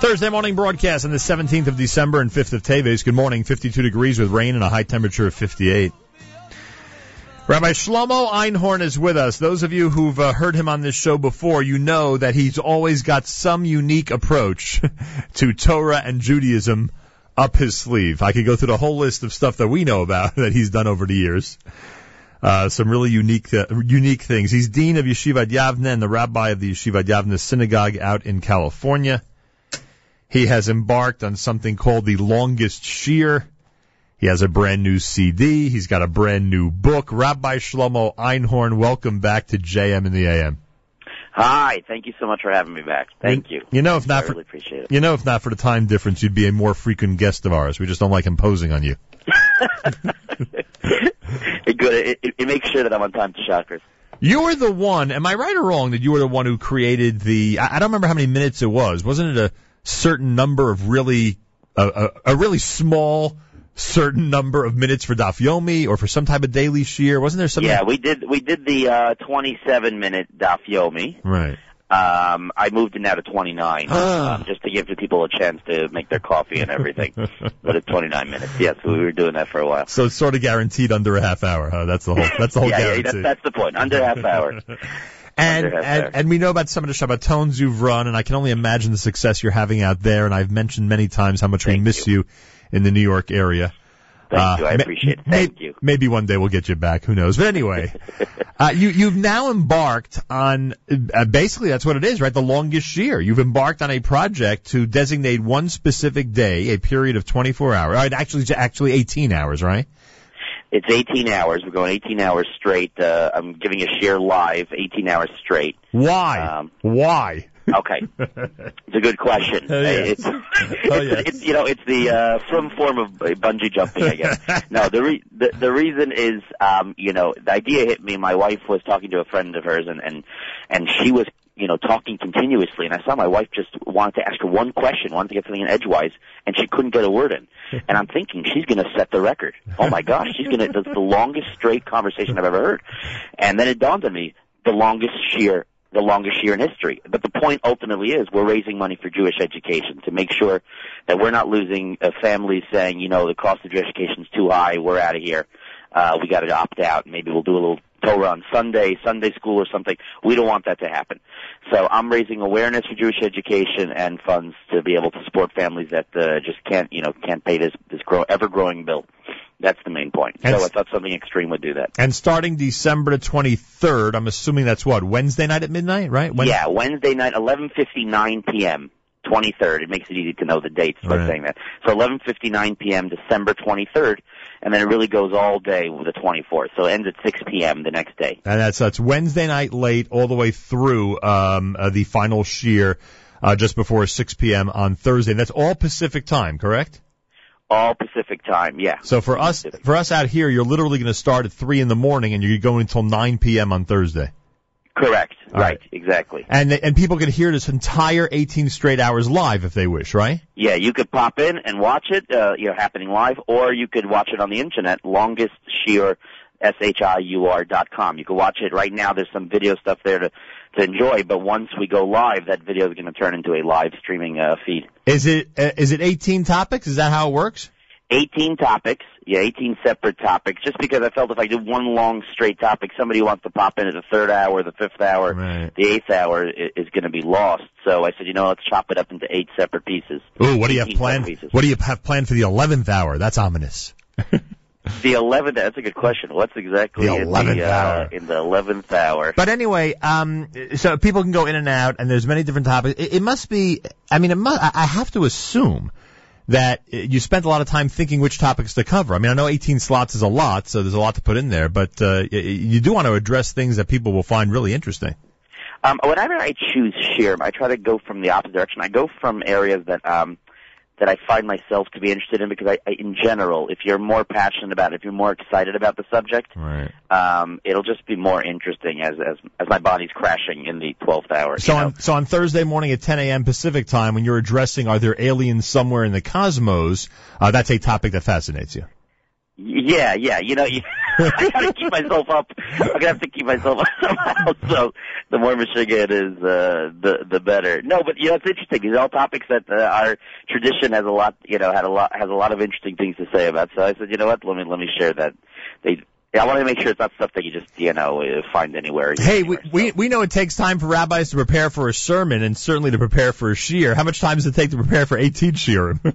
Thursday morning broadcast on the 17th of December and 5th of Teves. Good morning. 52 degrees with rain and a high temperature of 58. Rabbi Shlomo Einhorn is with us. Those of you who've uh, heard him on this show before, you know that he's always got some unique approach to Torah and Judaism up his sleeve. I could go through the whole list of stuff that we know about that he's done over the years. Uh, some really unique, uh, unique things. He's dean of Yeshiva Yavne and the rabbi of the Yeshiva Yavne synagogue out in California. He has embarked on something called the longest shiur. He has a brand new CD. He's got a brand new book. Rabbi Shlomo Einhorn, welcome back to JM in the AM. Hi, thank you so much for having me back. Thank you. You know, if not I for really appreciate it. you know, if not for the time difference, you'd be a more frequent guest of ours. We just don't like imposing on you. It good. It, it, it makes sure that I'm on time to Shacharis. You were the one. Am I right or wrong that you were the one who created the? I, I don't remember how many minutes it was. Wasn't it a certain number of really a, a, a really small certain number of minutes for Daf Yomi or for some type of daily shiur? Wasn't there something? Yeah, we did we did the uh 27 minute Daf Yomi. Right. Um, I moved it now to 29, Ah. um, just to give the people a chance to make their coffee and everything. but it's 29 minutes. Yes, we were doing that for a while. So it's sort of guaranteed under a half hour. Huh? That's the whole. That's the whole yeah, yeah, that's, that's the point. Under half hour. and, and and we know about some of the Shabbatons you've run, and I can only imagine the success you're having out there. And I've mentioned many times how much we miss you. in the New York area. Thank Uh, you. I appreciate it. may- Thank you. Maybe one day we'll get you back. Who knows? But anyway, uh, you you've now embarked on uh, basically that's what it is, right? The longest shiur. You've embarked on a project to designate one specific day, a period of 24 hours. Uh, Actually, actually 18 hours, right? It's 18 hours. We're going 18 hours straight. Uh, I'm giving a shiur live, 18 hours straight. Why? Um, Why? Okay, it's a good question. Oh, yes. It's, Oh, yes. it's you know it's the uh, some form of bungee jumping, I guess. no, the, re- the the reason is um, you know the idea hit me. My wife was talking to a friend of hers, and and and she was you know talking continuously, and I saw my wife just wanted to ask her one question, wanted to get something in edgewise, and she couldn't get a word in. And I'm thinking she's going to set the record. Oh my gosh, she's going to that's the longest straight conversation I've ever heard. And then it dawned on me the longest shiur the longest shiur in history. But the point ultimately is we're raising money for Jewish education to make sure that we're not losing uh, families saying, you know, the cost of Jewish education is too high, we're out of here. Uh, we got to opt out. Maybe we'll do a little Torah on Sunday, Sunday school or something. We don't want that to happen. So I'm raising awareness for Jewish education and funds to be able to support families that uh, just can't, you know, can't pay this this grow, ever growing bill. That's the main point. And so I thought something extreme would do that. And starting December 23rd, I'm assuming that's what Wednesday night at midnight, right? When- Yeah, Wednesday night, 11:59 p.m. 23rd. It makes it easy to know the dates by Right. saying that. So 11:59 p.m. December 23rd, and then it really goes all day with the 24th. So it ends at 6 p.m. the next day. And that's that's Wednesday night late all the way through um, uh, the final shiur uh, just before 6 p.m. on Thursday. That's all Pacific time, correct? All Pacific time. Yeah. So for us Pacific. for us out here, you're literally going to start at 3 in the morning and you're going until 9 p.m. on Thursday. Correct. All right. right. Exactly. And and people can hear this entire 18 straight hours live if they wish, right? Yeah, you could pop in and watch it, uh, you know, happening live, or you could watch it on the internet, longest shiur, S-H-I-U-R dot com. You can watch it right now. There's some video stuff there to, to enjoy, but once we go live, that video is going to turn into a live streaming, uh, feed. Is it uh, is it 18 topics? Is that how it works? 18 topics, yeah, 18 separate topics, just because I felt if I did one long straight topic, somebody wants to pop in at the third hour, the fifth hour, Right. the eighth hour i- is going to be lost. So I said, you know, let's chop it up into eight separate pieces. Ooh, what do you have planned? What do you have planned for the 11th hour? That's ominous. The 11th, that's a good question. What's exactly The in 11th the, uh, hour. in the 11th hour? But anyway, um, so people can go in and out, and there's many different topics. It, it must be. I mean, it must, I I have to assume that you spent a lot of time thinking which topics to cover. I mean, I know 18 slots is a lot, so there's a lot to put in there, but uh, you do want to address things that people will find really interesting. Um, whenever I choose shiur, I try to go from the opposite direction. I go from areas that um, that I find myself to be interested in because I, I in general, if you're more passionate about it, if you're more excited about the subject, Right. um, it'll just be more interesting as as as my body's crashing in the 12th hour. So you know? on, so on Thursday morning at 10 a.m. Pacific time, when you're addressing are there aliens somewhere in the cosmos, uh, that's a topic that fascinates you. Yeah, yeah. You know, you, I gotta keep myself up. I'm gonna have to keep myself up somehow. So the more Michigan is, uh, the the better. No, but you know it's interesting. These are all topics that uh, our tradition has a lot, you know, had a lot has a lot of interesting things to say about. So I said, you know what? Let me let me share that. They yeah, I want to make sure it's not stuff that you just, you know, uh, find anywhere. Hey, anywhere, we, we we know it takes time for rabbis to prepare for a sermon, and certainly to prepare for a shiur. How much time does it take to prepare for 18 shiurim?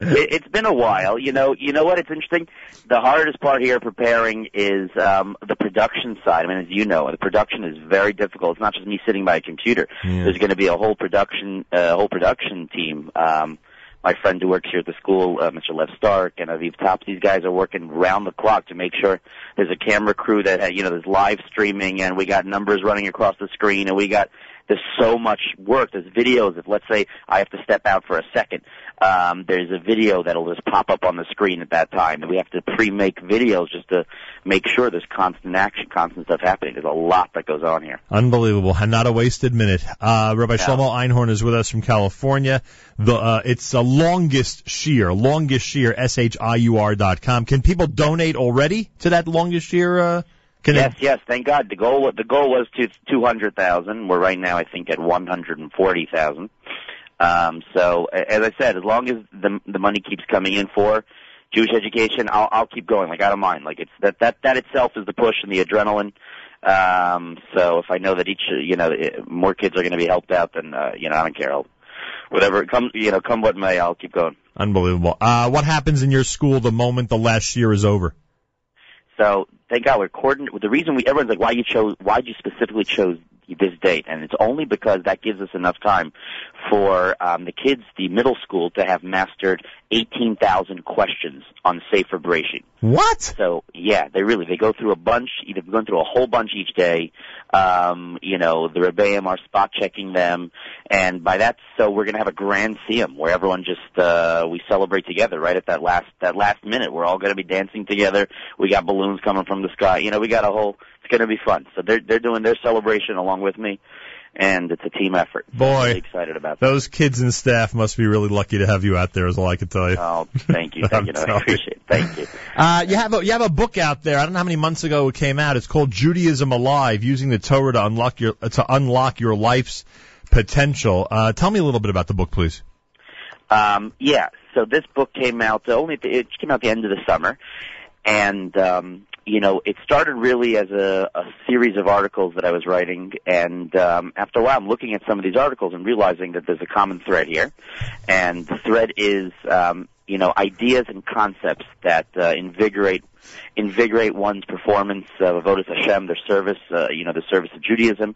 It, it's been a while. You know, you know what? It's interesting. The hardest part here preparing is um, the production side. I mean, as you know, the production is very difficult. It's not just me sitting by a computer. Yeah. There's going to be a whole production, uh, whole production team. Um, my friend who works here at the school, uh, Mr. Lev Stark and Aviv Tops, these guys are working round the clock to make sure there's a camera crew that, uh, you know, there's live streaming and we got numbers running across the screen and we got, there's so much work. There's videos. If let's say I have to step out for a second, um, there's a video that'll just pop up on the screen at that time. And we have to pre-make videos just to make sure there's constant action, constant stuff happening. There's a lot that goes on here. Unbelievable. And not a wasted minute. Uh, Rabbi No. Shlomo Einhorn is with us from California. The, uh, it's a longest shiur, longest shiur, S-H-I-U-R dot com. Can people donate already to that longest shiur, uh, can Yes, yes. Thank God. The goal the goal was to two hundred thousand. We're right now, I think, at one hundred and forty thousand. Um, so, as I said, as long as the the money keeps coming in for Jewish education, I'll I'll keep going. Like I don't mind. Like it's that that that itself is the push and the adrenaline. Um, so if I know that each you know more kids are going to be helped out, then uh, you know I don't care. I'll, whatever come you know come what may, I'll keep going. unbelievable. Uh, what happens in your school the moment the last shiur is over? So thank God we're coordinated. The reason we everyone's like, why you chose, why you specifically chose this date, and it's only because that gives us enough time for um, the kids, the middle school, to have mastered 18,000 questions on Sefer Bereishis. What? So yeah, they really they go through a bunch. Either going through a whole bunch each day. Um, you know, the rebbeim are spot checking them, and by that, so we're gonna have a grand siyum where everyone just uh, we celebrate together right at that last that last minute. We're all gonna be dancing together. We got balloons coming from the sky. You know, we got a whole. It's gonna be fun. So they're they're doing their celebration along with me, and it's a team effort. So I'm Boy. really excited about that. Those kids and staff must be really lucky to have you out there is all I can tell you. Oh, thank you, thank you. No, I'm appreciate it. Thank you. Uh, you have a you have a book out there. I don't know how many months ago it came out. It's called Judaism Alive: Using the Torah to unlock your to unlock your life's potential. Uh, tell me a little bit about the book, please. Um, yeah, so this book came out only the, it came out the end of the summer, and um, you know it started really as a, a series of articles that I was writing, and um, after a while I'm looking at some of these articles and realizing that there's a common thread here, and the thread is um, you know ideas and concepts that uh, invigorate invigorate one's performance of avodas Hashem, their service, uh, you know, the service of Judaism,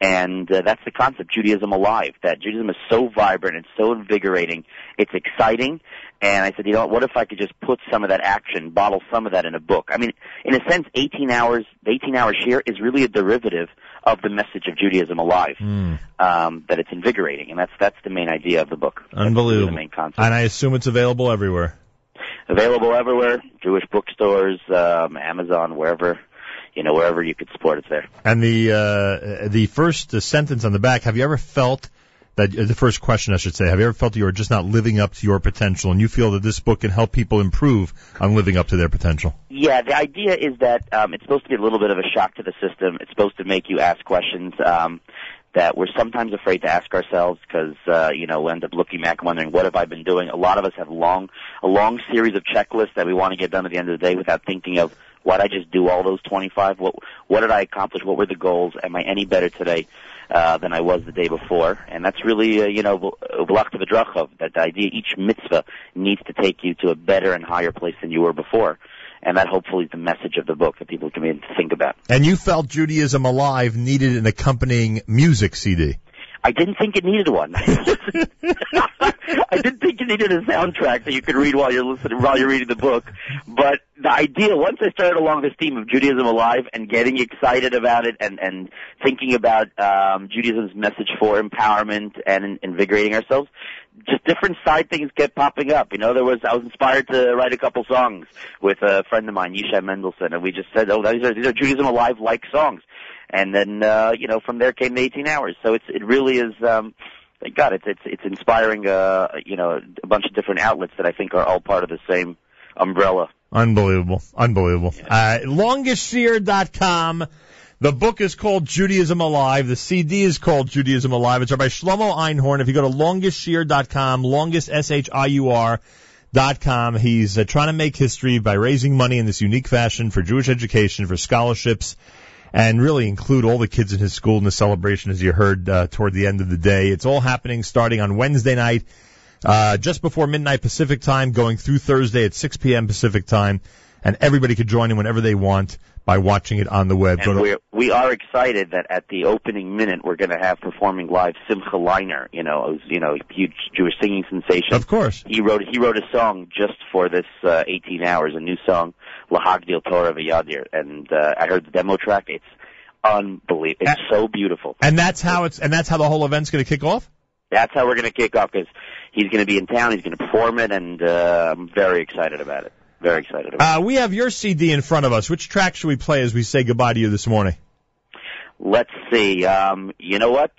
and uh, that's the concept, Judaism alive. That Judaism is so vibrant and so invigorating, it's exciting. And I said, you know, what if I could just put some of that action, bottle some of that in a book? I mean, in a sense, 18 hours, the 18 hours here is really a derivative of the message of Judaism alive. Hmm. Um, that it's invigorating, and that's that's the main idea of the book. That's Unbelievable. the main concept. And I assume it's available everywhere. Available everywhere, Jewish bookstores, um, Amazon, wherever, you know, wherever you could support it's there. And the uh, the first uh, sentence on the back. Have you ever felt that uh, the first question I should say? Have you ever felt you are just not living up to your potential, and you feel that this book can help people improve on living up to their potential? Yeah, the idea is that um, it's supposed to be a little bit of a shock to the system. It's supposed to make you ask questions um, that we're sometimes afraid to ask ourselves because uh, you know we end up looking back and wondering what have I been doing. A lot of us have long a long series of checklists that we want to get done at the end of the day without thinking of why did I just do all those 25? What what did I accomplish? What were the goals? Am I any better today? Uh, than I was the day before, and that's really, uh, you know, Vlach V'drachov, that the idea each mitzvah needs to take you to a better and higher place than you were before and that hopefully is the message of the book that people can begin to think about. And you felt Judaism Alive needed an accompanying music CD. I didn't think it needed one. I didn't think it needed a soundtrack that you could read while you're listening, while you're reading the book. But the idea, once I started along this theme of Judaism alive and getting excited about it and, and thinking about, um, Judaism's message for empowerment and invigorating ourselves, just different side things kept popping up. You know, there was, I was inspired to write a couple songs with a friend of mine, Yishai Mendelson, and we just said, oh, these are, these are Judaism alive like songs. And then, uh, you know, from there came the 18 hours. So it's, it really is, um, thank God, it's, it's, it's inspiring, uh, you know, a bunch of different outlets that I think are all part of the same umbrella Unbelievable. Unbelievable. Uh, longestshiur.com. The book is called Judaism Alive. The CD is called Judaism Alive. It's by Shlomo Einhorn. If you go to longestshiur.com, longest, S-H-I-U-R, dot com. He's uh, trying to make history by raising money in this unique fashion for Jewish education, for scholarships, and really include all the kids in his school in the celebration, as you heard uh, toward the end of the day. It's all happening starting on Wednesday night, uh, just before midnight Pacific time, going through Thursday at 6 p.m. Pacific time, and everybody could join in whenever they want by watching it on the web. And we're, we are excited that at the opening minute we're going to have performing live Simcha Leiner, you know, who's, you know, huge Jewish singing sensation. Of course. He wrote he wrote a song just for this uh, 18 hours, a new song, Lahagdil Torah V'Yadir, and uh, I heard the demo track. It's unbelievable. It's so beautiful. And that's how it's and that's how the whole event's going to kick off. That's how we're going to kick off because he's going to be in town. He's going to perform it, and uh, I'm very excited about it. Very excited about Uh, we have your CD in front of us. Which track should we play as we say goodbye to you this morning? Let's see. Um, you know what?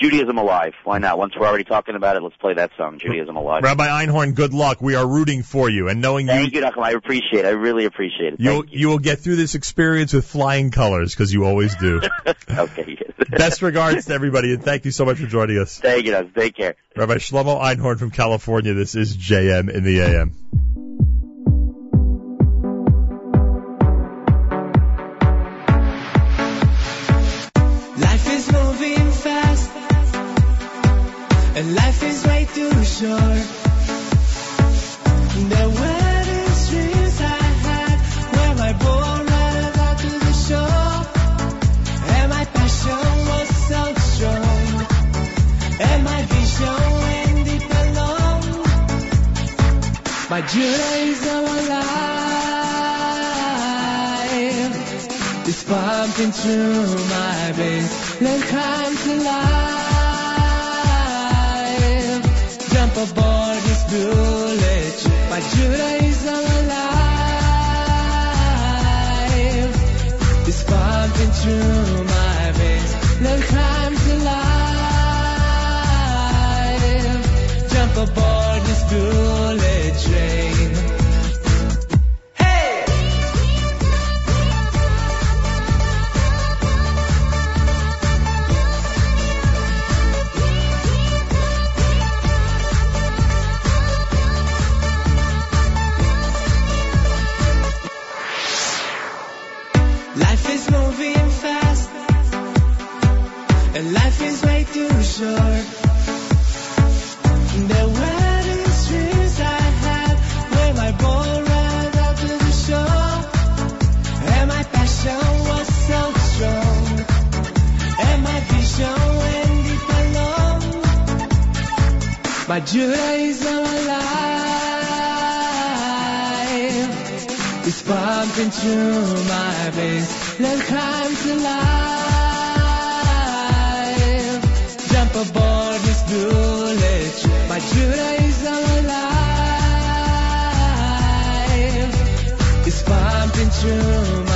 Judaism Alive. Why not? Once we're already talking about it, let's play that song, Judaism Alive. Rabbi Einhorn, good luck. We are rooting for you, and knowing Thank you, you, Nachum. I appreciate it. I really appreciate it. you'll you. you will get through this experience with flying colors because you always do. okay. Best regards to everybody, and thank you so much for joining us, Thank you. Nachum. Take care. Rabbi Shlomo Einhorn from California. This is JM in the AM. My Judaism alive is pumping through my veins. Learn time to life. Jump aboard this bullet ship. My Judaism alive My Judaism alive It's pumping through my veins. Let's climb to life. Jump aboard this bullet train. My Judaism alive It's pumping through